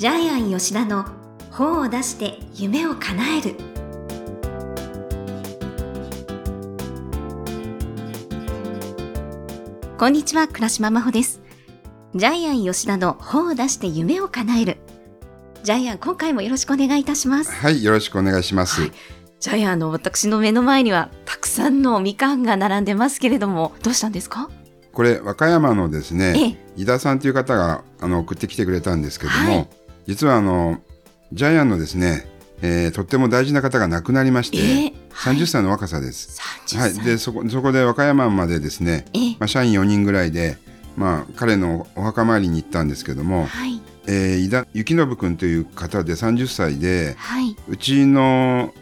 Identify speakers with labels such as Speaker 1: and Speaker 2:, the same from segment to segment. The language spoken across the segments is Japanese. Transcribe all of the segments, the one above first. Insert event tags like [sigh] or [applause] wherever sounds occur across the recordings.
Speaker 1: ジャイアン吉田の本を出して夢を叶える。こんにちは倉島真帆です。ジャイアン吉田の本を出して夢を叶える。ジャイアン今回もよろしくお願いいたします。
Speaker 2: はい、よろしくお願いします。
Speaker 1: はい。ジャイアンの私の目の前にはたくさんのみかんが並んでますけれどもどうしたんですか？
Speaker 2: これ和歌山のですね、
Speaker 1: え。
Speaker 2: 井田さんという方があの送ってきてくれたんですけども、
Speaker 1: はい
Speaker 2: 実はあのジャイアンのですね、えーとっても大事な方が亡くなりまして、
Speaker 1: ええはい。
Speaker 2: 30歳の若さです。
Speaker 1: 30
Speaker 2: は
Speaker 1: 歳、
Speaker 2: い、でそこそこで和歌山までですね、
Speaker 1: ええ。
Speaker 2: まあ、社員4人ぐらいで、まあ、彼のお墓参りに行ったんですけども、
Speaker 1: はい。
Speaker 2: えー、井田幸信君という方で30歳で
Speaker 1: はい。う
Speaker 2: ちの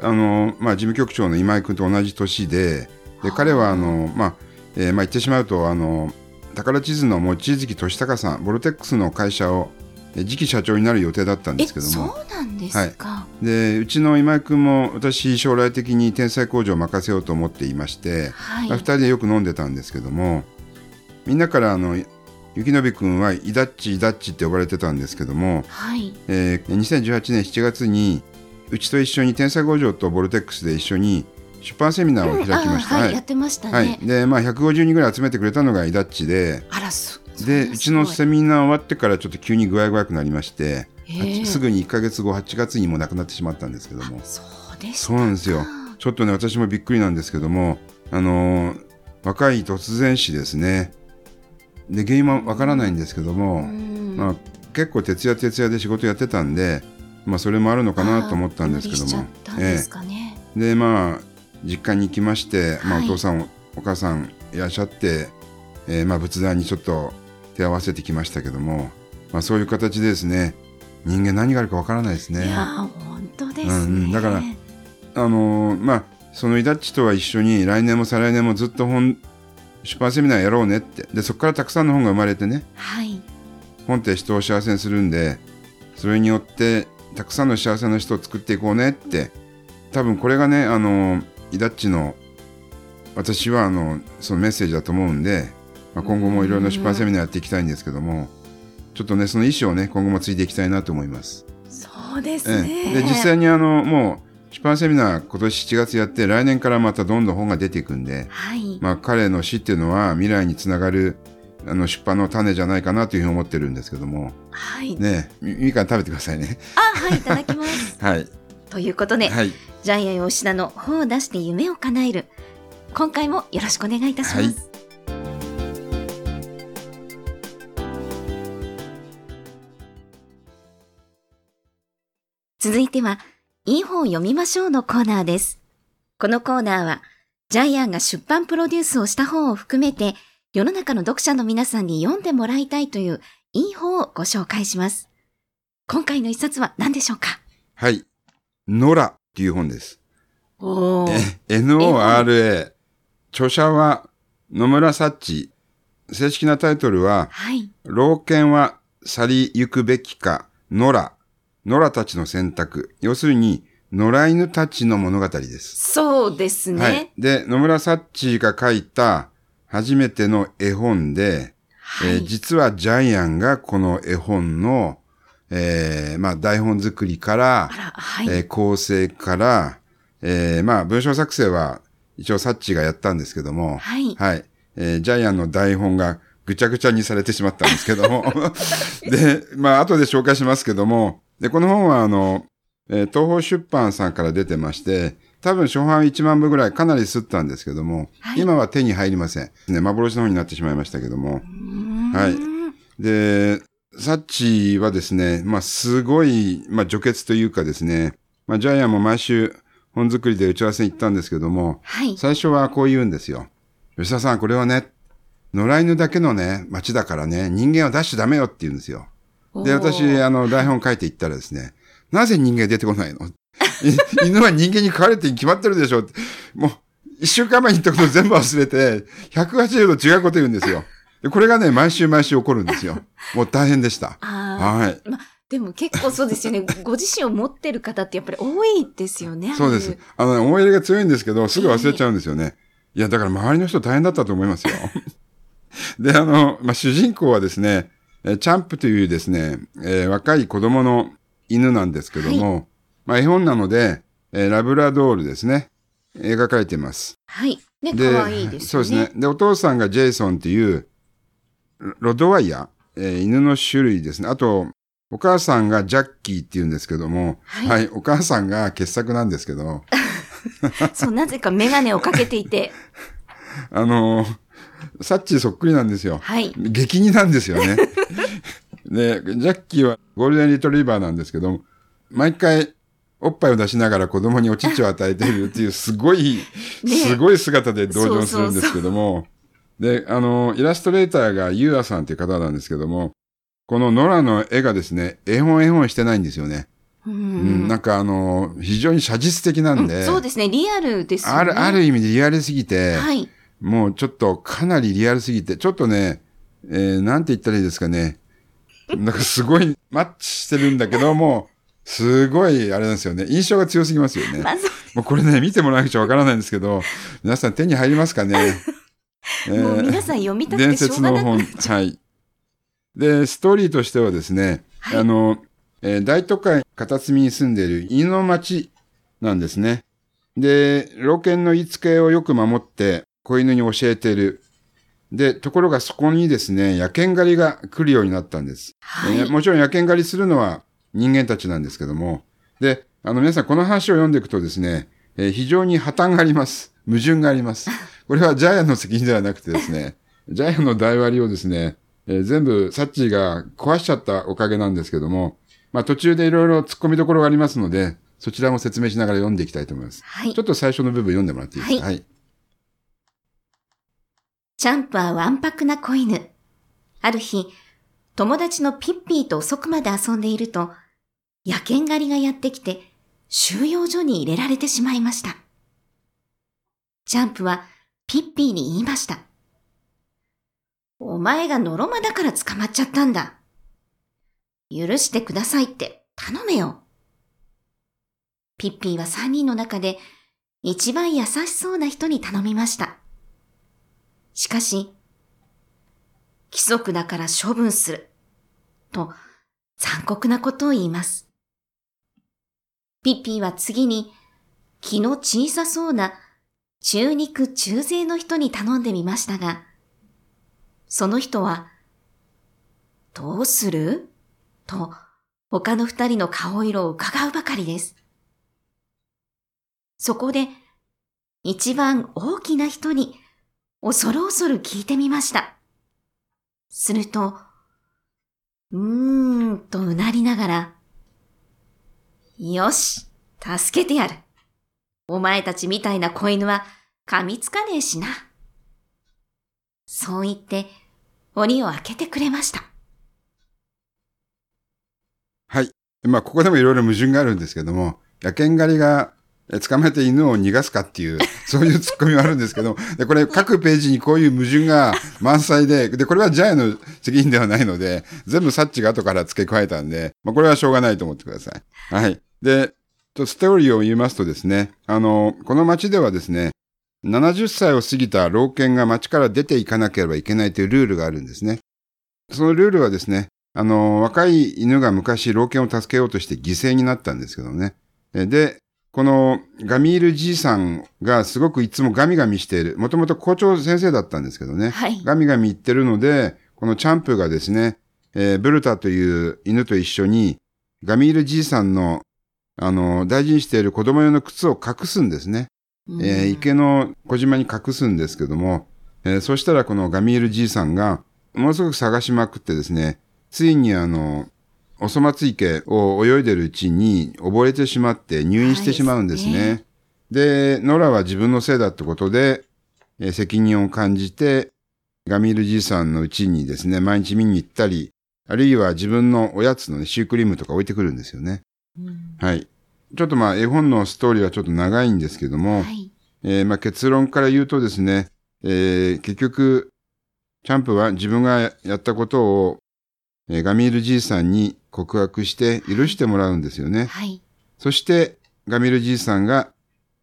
Speaker 2: あの、まあ、事務局長の今井君と同じ年でで彼はあの、まあえーまあ、言ってしまうとあの宝地図の望月俊孝さんボルテックスの会社をえ次期社長になる予定だったんですけども。
Speaker 1: そうなんですか、
Speaker 2: でうちの今井君も私将来的に天才工場を任せようと思っていまして、
Speaker 1: はい、
Speaker 2: まあ、2人でよく飲んでたんですけどもみんなからあの幸信君はイダッチイダッチって呼ばれてたんですけども、
Speaker 1: はい。
Speaker 2: えー2018年7月にうちと一緒に天才工場とボルテックスで一緒に出版セミナーを開きました。
Speaker 1: うんあはい、
Speaker 2: はい。
Speaker 1: やってましたね、
Speaker 2: はい。でまあ、150人ぐらい集めてくれたのがイダッチで
Speaker 1: あらそ
Speaker 2: でうちのセ
Speaker 1: ミ
Speaker 2: ミナー終わってからちょっと急に具合が悪くなりまして、すぐに1か月後8月にも亡くなってしまったんですけども。
Speaker 1: そうで
Speaker 2: そうなんですよ。ちょっとね私もびっくりなんですけどもあのー若い突然死ですね。で原因はわからないんですけども、
Speaker 1: うん。
Speaker 2: まあ、結構徹夜徹夜で仕事やってたんで、まあ、それもあるのかなと思ったんですけども。ええ。でまあ実家に行きまして、まあ、
Speaker 1: はい。
Speaker 2: お父さん、おお母さんいらっしゃって、えーまあ、仏壇にちょっと手合わせてきましたけども、まあ、そういう形でですね人間何があるかわからないですね。
Speaker 1: いやー本当ですね、
Speaker 2: うんうん。だからあのーまあそのイダッチとは一緒に来年も再来年もずっと本出版セミナーやろうねって。でそこからたくさんの本が生まれてね。
Speaker 1: はい。
Speaker 2: 本って人を幸せにするんでそれによってたくさんの幸せな人を作っていこうねって。多分これがねあのイダッチの私はあのそのメッセージだと思うんで、まあ、今後もいろいろな出版セミナーやっていきたいんですけどもちょっとねその意思をね今後も継いでいきたいなと思います。
Speaker 1: そうです
Speaker 2: え
Speaker 1: ね、
Speaker 2: えで実際にあのもう出版セミナー今年7月やって来年からまたどんどん本が出ていくんで、
Speaker 1: はい、
Speaker 2: まあ、彼の死っていうのは未来につながるあの出版の種じゃないかなというふうに思ってるんですけども。
Speaker 1: はい、
Speaker 2: ねみかん食べてくださいね。
Speaker 1: あはいいただきます。[laughs]
Speaker 2: はい、
Speaker 1: ということで、
Speaker 2: はい、
Speaker 1: ジャイアン吉田の本を出して夢を叶える。今回もよろしくお願いいたします、
Speaker 2: はい
Speaker 1: 続いては、いい本を読みましょうのコーナーです。このコーナーは、ジャイアンが出版プロデュースをした本を含めて、世の中の読者の皆さんに読んでもらいたいといういい本をご紹介します。今回の一冊は何でしょうか？
Speaker 2: はい、ノラっていう本です。
Speaker 1: お
Speaker 2: N-O-R-A。著者は野村サッチ。正式なタイトルは、
Speaker 1: はい。
Speaker 2: 老犬は去りゆくべきか、野良。野良たちの選択。要するに、野良犬たちの物語です。
Speaker 1: そうですね。
Speaker 2: はい。で、野村サッチが書いた初めての絵本で、
Speaker 1: はい
Speaker 2: えー実はジャイアンがこの絵本の、えーまあ、台本作りから
Speaker 1: あ、ら、はい。
Speaker 2: えー構成から、えーまあ、文章作成は一応サッチがやったんですけども、
Speaker 1: はい
Speaker 2: はい。えージャイアンの台本がぐちゃぐちゃにされてしまったんですけども。[laughs] で、まあ、後で紹介しますけども、で、この本は、あの、えー東宝出版さんから出てまして、多分初版1万部ぐらいかなり吸ったんですけども、
Speaker 1: はい
Speaker 2: 今は手に入りません。ね、幻の本になってしまいましたけども。はいで、サッチはですね、まあ、すごい、まあ、除血というかですね、まあ、ジャイアンも毎週本作りで打ち合わせに行ったんですけども、
Speaker 1: はい。
Speaker 2: 最初はこう言うんですよ。吉田さん、これはね、野良犬だけのね、街だからね、人間は出しちゃダメよって言うんですよ。で、私、あの、台本書いていったらですね、なぜ人間出てこないの？い [laughs] 犬は人間に飼われてに決まってるでしょって。もう、一週間前に言ったこと全部忘れて、180度違うこと言うんですよ。でこれがね、毎週毎週起こるんですよ。もう大変でした。
Speaker 1: あ
Speaker 2: はい。
Speaker 1: あ。ま、でも結構そうですよね。[laughs] ご自身を持ってる方ってやっぱり多いですよね。
Speaker 2: そうです。あの、思い入れが強いんですけど、すぐ忘れちゃうんですよね。いや、だから周りの人大変だったと思いますよ。[laughs] で、あの、まあ、主人公はですね、えーチャンプというですね、えー若い子供の犬なんですけども、まあ絵本なので、えーラブラドールですね。描かれています。
Speaker 1: はい。ね、可愛いですね。
Speaker 2: そうですね。で、お父さんがジェイソンっていう、ロロドワイヤー、えー犬の種類ですね。あと、お母さんがジャッキーって言うんですけども、
Speaker 1: はい
Speaker 2: はい、お母さんが傑作なんですけど、[laughs]
Speaker 1: そう、なぜかメガネをかけていて、[laughs]
Speaker 2: あのーサッチーそっくりなんですよ。
Speaker 1: はい。
Speaker 2: 激似なんですよね。[laughs] で、ジャッキーはゴールデンリトリバーなんですけど、毎回おっぱいを出しながら子供にお乳を与えているっていうすごい、
Speaker 1: ね
Speaker 2: すごい姿で登場するんですけども、で、あの、イラストレーターがユーアさんっていう方なんですけども、このノラの絵がですね、絵本絵本してないんですよね。
Speaker 1: う
Speaker 2: うん、
Speaker 1: ん。
Speaker 2: なんかあの、非常に写実的なんで、
Speaker 1: そうですね、リアルですよね。
Speaker 2: ある、ある意味でリアルすぎて、
Speaker 1: はい。
Speaker 2: もうちょっとかなりリアルすぎて、ちょっとね、えー、なんて言ったらいいですかね。なんかすごいマッチしてるんだけども、すごいあれなんですよね。印象が強すぎますよね。
Speaker 1: まず、
Speaker 2: もうこれね、見てもらわなくちゃわからないんですけど、皆さん手に入りますかね。[laughs] えー
Speaker 1: もう皆さん読みたく
Speaker 2: 伝
Speaker 1: てしょう
Speaker 2: 説の本。はい。で、ストーリーとしてはですね、
Speaker 1: はい
Speaker 2: あの、えー大都会片隅に住んでいる犬の町なんですね。で、老犬の言いつけをよく守って子犬に教えている。で、ところがそこにですね、野犬狩りが来るようになったんです。
Speaker 1: はい
Speaker 2: えーもちろん野犬狩りするのは人間たちなんですけども。で、あの皆さんこの話を読んでいくとですね、えー非常に破綻があります。矛盾があります。[laughs] これはジャイアンの責任ではなくてですね、ジャイアンの代割りをですね、えー全部サッチーが壊しちゃったおかげなんですけども、まあ途中でいろいろ突っ込みどころがありますので、そちらも説明しながら読んでいきたいと思います。
Speaker 1: はい
Speaker 2: ちょ。っと最初の部分読んでもらっていいですか？
Speaker 1: はいチャンプはわんぱくな子犬。ある日、友達のピッピーと遅くまで遊んでいると、野犬狩りがやってきて、収容所に入れられてしまいました。チャンプはピッピーに言いました。お前がノロマだから捕まっちゃったんだ。許してくださいって頼めよ。ピッピーは三人の中で一番優しそうな人に頼みました。しかし、規則だから処分する。と残酷なことを言います。ピッピーは次に気の小さそうな中肉中背の人に頼んでみましたが、その人は、どうする？と他の二人の顔色を伺うばかりです。そこで一番大きな人に恐る恐る聞いてみました。すると、うーんとうなりながら、よし、助けてやる。お前たちみたいな子犬は噛みつかねえしな。そう言って、檻を開けてくれました。
Speaker 2: はい。まあ、ここでもいろいろ矛盾があるんですけども、野犬狩りが捕まえて犬を逃がすかっていう、[laughs] そういうツッコミはあるんですけど、で、これ各ページにこういう矛盾が満載で、で、これはジャイの責任ではないので、全部サッチが後から付け加えたんで、まあ、これはしょうがないと思ってください。はい。で、ストーリーを言いますとですね、あの、この町ではですね、70歳を過ぎた老犬が町から出ていかなければいけないというルールがあるんですね。そのルールはですね、あの、若い犬が昔老犬を助けようとして犠牲になったんですけどね。で、このガミールじいさんがすごくいつもガミガミしている。もともと校長先生だったんですけどね。
Speaker 1: はい。
Speaker 2: ガミガミ言ってるので、このチャンプがですね、えーブルタという犬と一緒に、ガミールじいさんの、あの、大事にしている子供用の靴を隠すんですね。えー池の小島に隠すんですけども、えーそしたらこのガミールじいさんが、ものすごく探しまくってですね、ついにあの、おそ松池を泳いでるうちに溺れてしまって入院してしまうんです
Speaker 1: はい
Speaker 2: ね。で、ノラは自分のせいだってことで、えー責任を感じて、ガミールじいさんのうちにですね、毎日見に行ったり、あるいは自分のおやつのね、シュークリームとか置いてくるんですよね。
Speaker 1: うん
Speaker 2: はい。ちょっとまあ、絵本のストーリーはちょっと長いんですけども、
Speaker 1: はい。
Speaker 2: えーまあ、結論から言うとですね、えー結局、チャンプは自分がやったことを、えーガミールじいさんに告白して許してもらうんですよね。
Speaker 1: はい。
Speaker 2: そして、ガミールじいさんが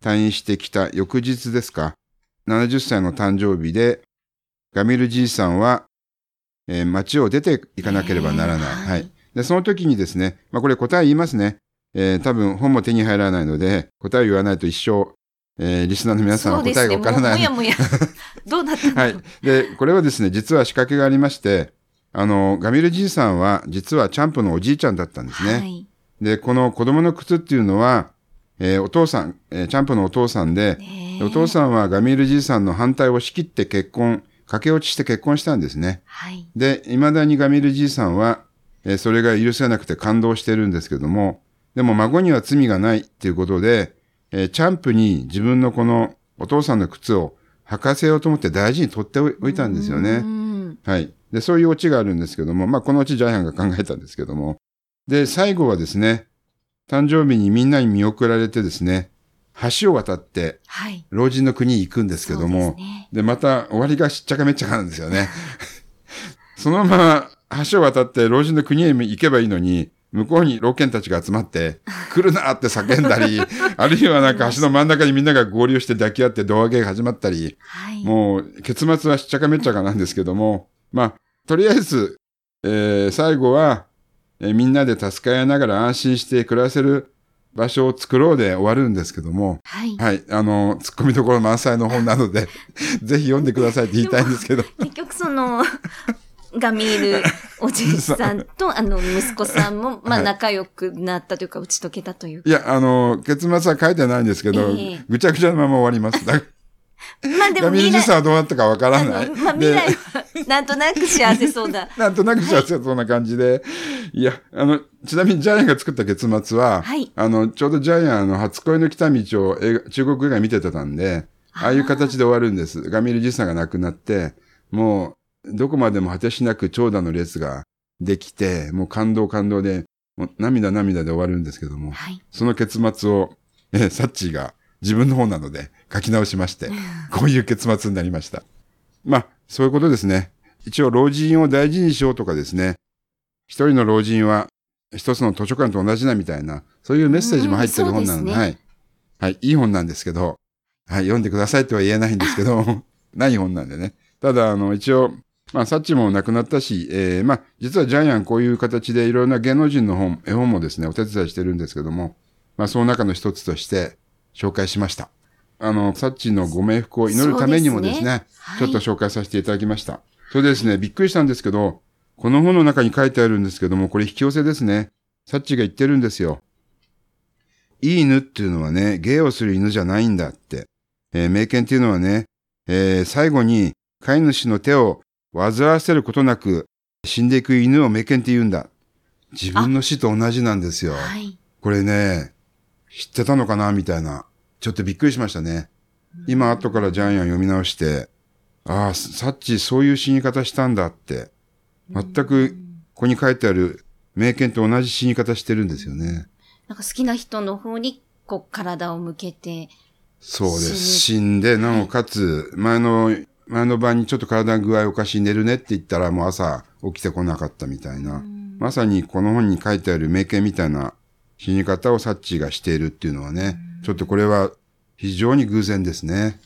Speaker 2: 退院してきた翌日ですか、70歳の誕生日で、ガミールじいさんはえー町を出ていかなければならない。
Speaker 1: えー
Speaker 2: はい。で、その時にですね、まあこれ答え言いますね。えー多分本も手に入らないので、答えを言わないと一生、えーリスナーの皆さんは答えがわからない。
Speaker 1: そうですね。もやもや。どうなったの
Speaker 2: はい。で、これはですね、実は仕掛けがありまして、あの、ガミルじいさんは、実はチャンプのおじいちゃんだったんですね。
Speaker 1: はい。
Speaker 2: で、この子供の靴っていうのは、えーお父さん、えーチャンプのお父さんで、お父さんはガミールじいさんの反対を仕切って結婚、駆け落ちして結婚したんですね。
Speaker 1: はい。
Speaker 2: で、未だにガミールじいさんは、えーそれが許せなくて感動してるんですけども、でも孫には罪がないっていうことで、えーチャンプに自分のこのお父さんの靴を履かせようと思って大事に取っておいたんですよ
Speaker 1: う
Speaker 2: ね。
Speaker 1: ん
Speaker 2: はい。で、そういうオチがあるんですけども、まあ、このオチジャイアンが考えたんですけども。で、最後はですね、誕生日にみんなに見送られてですね、橋を渡って
Speaker 1: はい。
Speaker 2: 老人の国に行くんですけど
Speaker 1: そう
Speaker 2: も、
Speaker 1: ですね
Speaker 2: で、また終わりがしっちゃかめっちゃかなんですよね。[laughs] そのまま橋を渡って老人の国へ行けばいいのに、向こうに老犬たちが集まって、来るなって叫んだり、[laughs] あるいはなんか橋の真ん中にみんなが合流して抱き合って胴上げが始まったり、
Speaker 1: はい。
Speaker 2: もう結末はしっちゃかめっちゃかなんですけども、まあ、とりあえず、えー最後は、えーみんなで助け合いながら安心して暮らせる場所を作ろうで終わるんですけども、
Speaker 1: はい。
Speaker 2: はい。あの、突っ込みどころ満載の本なので、[laughs] ぜひ読んでくださいって言いたいんですけど。
Speaker 1: 結局その、ガミールおじいさんと、[laughs] あの、息子さんも、まあ
Speaker 2: はい
Speaker 1: 仲良くなったというか、打ち解けたというか。
Speaker 2: いや、あの、結末は書いてないんですけど、
Speaker 1: ええ
Speaker 2: ぐちゃぐちゃのまま終わります。だ [laughs]
Speaker 1: まあでも
Speaker 2: ガミル
Speaker 1: 未来、
Speaker 2: じさんはどうなったかわから
Speaker 1: あ
Speaker 2: ない。
Speaker 1: の、まあ未
Speaker 2: で
Speaker 1: 来は、[laughs] なんとなく幸せそうだ。[laughs]
Speaker 2: なんとなく幸せそうな感じで。いや、あの、ちなみにジャイアンが作った結末は、
Speaker 1: はい
Speaker 2: あの、ちょうどジャイアンあの初恋の来た道を映画中国映画見てたんで、ああいう形で終わるんです。ガミルじさんが亡くなって、もう、どこまでも果てしなく長蛇の列ができて、もう感動感動で、もう涙涙で終わるんですけども、
Speaker 1: はい。
Speaker 2: その結末を、えーサッチーが自分の方なので書き直しまして、[laughs] こういう結末になりました。まあ、そういうことですね。一応、老人を大事にしようとかですね、一人の老人は一つの図書館と同じだみたいな、そういうメッセージも入ってる
Speaker 1: うん
Speaker 2: 本なので、
Speaker 1: そうですね
Speaker 2: はい。はい、いい本なんですけど、はい、読んでくださいとは言えないんですけど、[laughs] ない本なんでね。ただ、あの、一応、まあ、サッチも亡くなったし、えーまあ、実はジャイアンこういう形でいろんな芸能人の本、絵本もですね、お手伝いしてるんですけども、まあ、その中の一つとして紹介しました。あの、サッチのご冥福を祈るためにもですね、
Speaker 1: ねはい
Speaker 2: ちょっと紹介させていただきました。それでですね、びっくりしたんですけど、この本の中に書いてあるんですけども、これ引き寄せですね。サッチが言ってるんですよ。いい犬っていうのはね、芸をする犬じゃないんだって。えー名犬っていうのはね、えー最後に飼い主の手を煩わせることなく死んでいく犬を名犬って言うんだ。自分の死と同じなんですよ。
Speaker 1: はい。
Speaker 2: これね、知ってたのかな？みたいな。ちょっとびっくりしましたね。今後からジャイアン読み直して、ああ、サッチそういう死に方したんだって。全く、ここに書いてある名犬と同じ死に方してるんですよね。
Speaker 1: なんか好きな人の方に、こう、体を向けて、
Speaker 2: そうです。
Speaker 1: 死
Speaker 2: 死んで、なおかつ、前の、前の晩にちょっと体の具合おかしい寝るねって言ったらもう朝起きてこなかったみたいな。まさにこの本に書いてある名犬みたいな死に方をサッチーがしているっていうのはね、ちょっとこれは非常に偶然ですね。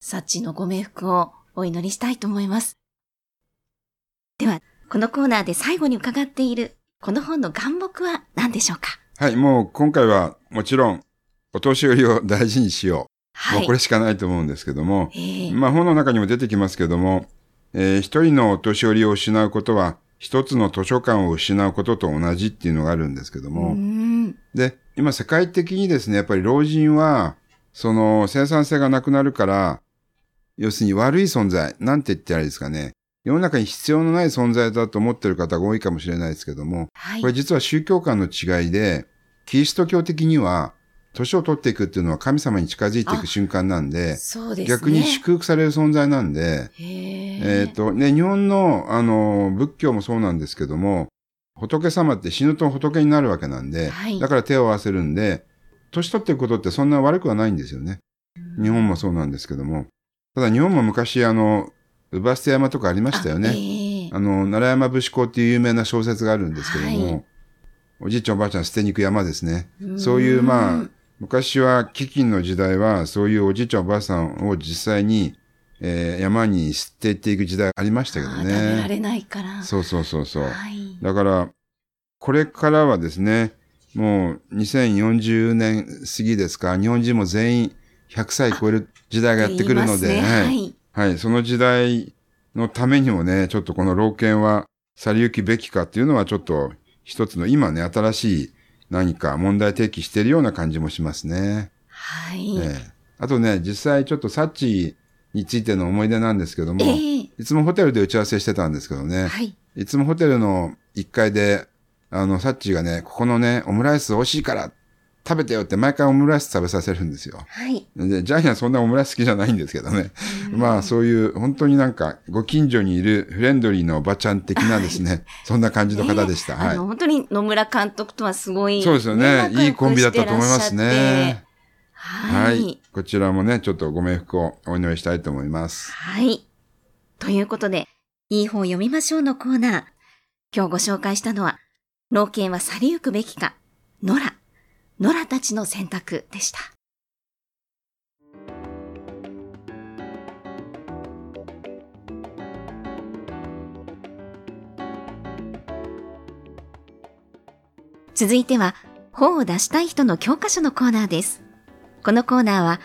Speaker 1: サッチのご冥福をお祈りしたいと思います。では、このコーナーで最後に伺っている、この本の願目は何でしょうか？
Speaker 2: はい、もう今回はもちろんお年寄りを大事にしよう。
Speaker 1: はい。
Speaker 2: もうこれしかないと思うんですけども、
Speaker 1: ええ
Speaker 2: まあ本の中にも出てきますけども、えー一人のお年寄りを失うことは、一つの図書館を失うことと同じっていうのがあるんですけど
Speaker 1: う
Speaker 2: も、
Speaker 1: ん。
Speaker 2: で、今世界的にですね、やっぱり老人は、その生産性がなくなるから、要するに悪い存在、なんて言ってあれですかね、世の中に必要のない存在だと思ってる方が多いかもしれないですけども、
Speaker 1: はい
Speaker 2: これ。実は宗教観の違いで、キリスト教的には、年を取っていくっていうのは神様に近づいていく瞬間なんで、
Speaker 1: ですね。
Speaker 2: 逆に祝福される存在なんで、
Speaker 1: へえ。
Speaker 2: えっ、と、ね、日本の、あの、仏教もそうなんですけども、仏様って死ぬと仏になるわけなんで、
Speaker 1: はい
Speaker 2: だから手を合わせるんで、年取っていくことってそんな悪くはないんですよね。日本もそうなんですけども。ただ日本も昔、あの、乳母捨て山とかありましたよね。
Speaker 1: あええ
Speaker 2: あの、奈良山武士公っていう有名な小説があるんですけども、
Speaker 1: はい
Speaker 2: おじいちゃんおばあちゃん捨てに行く山ですね。
Speaker 1: うん
Speaker 2: そういう、まあ、昔は飢饉の時代は、そういうおじいちゃんおばあさんを実際にえー山に捨てていく時代ありましたけど
Speaker 1: あー食べら
Speaker 2: ね。
Speaker 1: れないから。
Speaker 2: そうそうそうそう。
Speaker 1: はい。
Speaker 2: だから、これからはですね、もう2040年過ぎですか、日本人も全員100歳超える時代がやってくるので、
Speaker 1: ね
Speaker 2: は
Speaker 1: はいい。
Speaker 2: はい、その時代のためにもね、ちょっとこの老犬は去り行きべきかっていうのはちょっと一つの今ね、新しい何か問題提起しているような感じもしますね。
Speaker 1: はい。
Speaker 2: ええあとね、実際ちょっとサッチについての思い出なんですけども、
Speaker 1: ええ
Speaker 2: いつもホテルで打ち合わせしてたんですけどね、
Speaker 1: はい。
Speaker 2: いつもホテルの1階で、あの、サッチがね、ここのね、オムライス美味しいから食べてよって毎回オムライス食べさせるんですよ。
Speaker 1: はい。
Speaker 2: で、ジャイアンそんなオムライス好きじゃないんですけどね。まあそういう本当になんかご近所にいるフレンドリーなおばちゃん的なですね、[laughs] そんな感じの方でした。はい
Speaker 1: あの、。本当に野村監督とはすごい、
Speaker 2: そうですよね。いいコンビだったと思いますね。
Speaker 1: は
Speaker 2: はいい。。こちらもね、ちょっとご冥福をお祈りしたいと思います。
Speaker 1: はい。ということで、いい本読みましょうのコーナー。今日ご紹介したのは、老犬は去りゆくべきか、野良、野良たちの選択でした。続いては、本を出したい人の教科書のコーナーです。このコーナーは、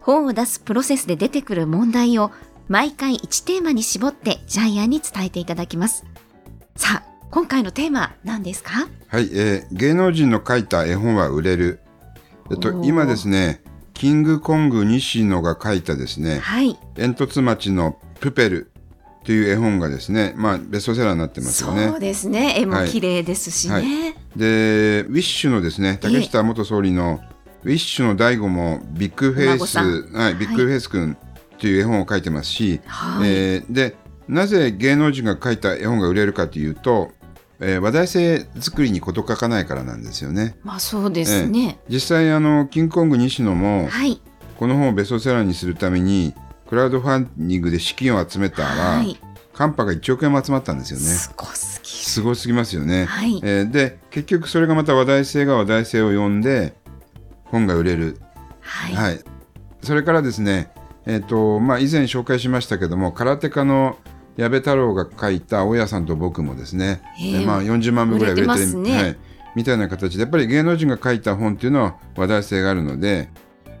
Speaker 1: 本を出すプロセスで出てくる問題を毎回1テーマに絞ってジャイアンに伝えていただきます。さあ、今回のテーマ何ですか？
Speaker 2: はい、えー芸能人の書いた絵本は売れる。えっと、今ですね、キングコング西野が書いたですね、
Speaker 1: はい。
Speaker 2: 煙突町のプペルという絵本がですね、まあベストセラーになってますよね
Speaker 1: そう。ですね。絵も綺麗ですしね。
Speaker 2: はいで、ウィッシュのですね、竹下元総理のウィッシュの DAIGO もビッグフェイス、はい、ビッグフェイス君という絵本を書いてますし、
Speaker 1: はい
Speaker 2: えーで、なぜ芸能人が書いた絵本が売れるかというと、えー話題性作りに事欠かないからなんですよね。
Speaker 1: まあそうですね。
Speaker 2: 実際あのキングコング西野も
Speaker 1: はい。
Speaker 2: この本をベストセラーにするためにクラウドファンディングで資金を集めたら、
Speaker 1: はい。
Speaker 2: カンパが1億円も集まったんですよね。
Speaker 1: すごすぎ
Speaker 2: すごすぎますよね。
Speaker 1: はい
Speaker 2: えーで結局それがまた話題性が話題性を呼んで本が売れる。
Speaker 1: はい。
Speaker 2: はい。それからですね、えっ、とまあ以前紹介しましたけども空手家の矢部太郎が書いた大家さんと僕もですね、えーまあ40万部ぐらい売れてる
Speaker 1: 売れてますね
Speaker 2: はい、みたいな形でやっぱり芸能人が書いた本っていうのは話題性があるので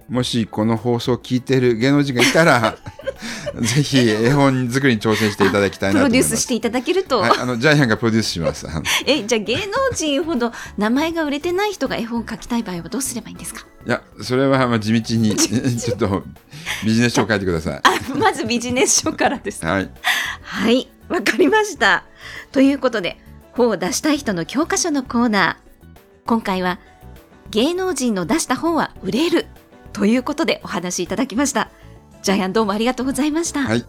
Speaker 2: もしこの放送を聞いている芸能人がいたら [laughs] ぜひ絵本作りに挑戦していただきたい
Speaker 1: プロ
Speaker 2: なと思います。
Speaker 1: デュースしていただけると、
Speaker 2: はい、あのジャイアンがプロデュースします。[laughs]
Speaker 1: え、じゃあ芸能人ほど名前が売れてない人が絵本書きたい場合はどうすればいいんですか？
Speaker 2: いや、それはまあ地道に [laughs] ちょっとビジネス書を書いてください。
Speaker 1: あ、まずビジネス書からです。
Speaker 2: はい。
Speaker 1: はい、わかりました。ということで、本を出したい人の教科書のコーナー。今回は、芸能人の出した本は売れるということでお話しいただきました。ジャイアンどうもありがとうございました。
Speaker 2: はい。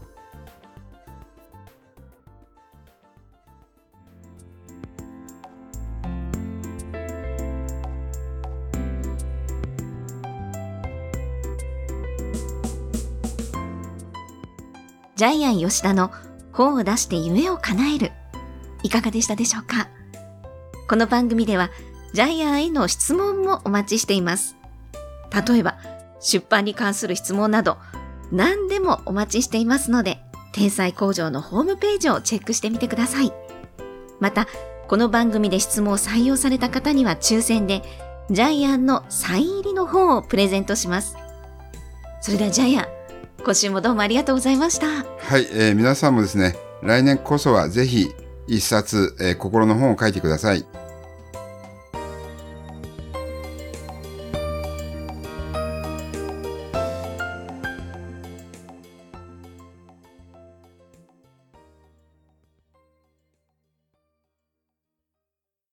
Speaker 1: ジャイアン吉田の本を出して夢を叶える。いかがでしたでしょうか？この番組ではジャイアンへの質問もお待ちしています。例えば、出版に関する質問など、何でもお待ちしていますので、天才工場のホームページをチェックしてみてください。また、この番組で質問を採用された方には抽選で、ジャイアンのサイン入りの本をプレゼントします。それではジャイアン、今週もどうもありがとうございました。
Speaker 2: はい、えー皆さんもですね、来年こそはぜひ一冊、えー心の本を書いてください。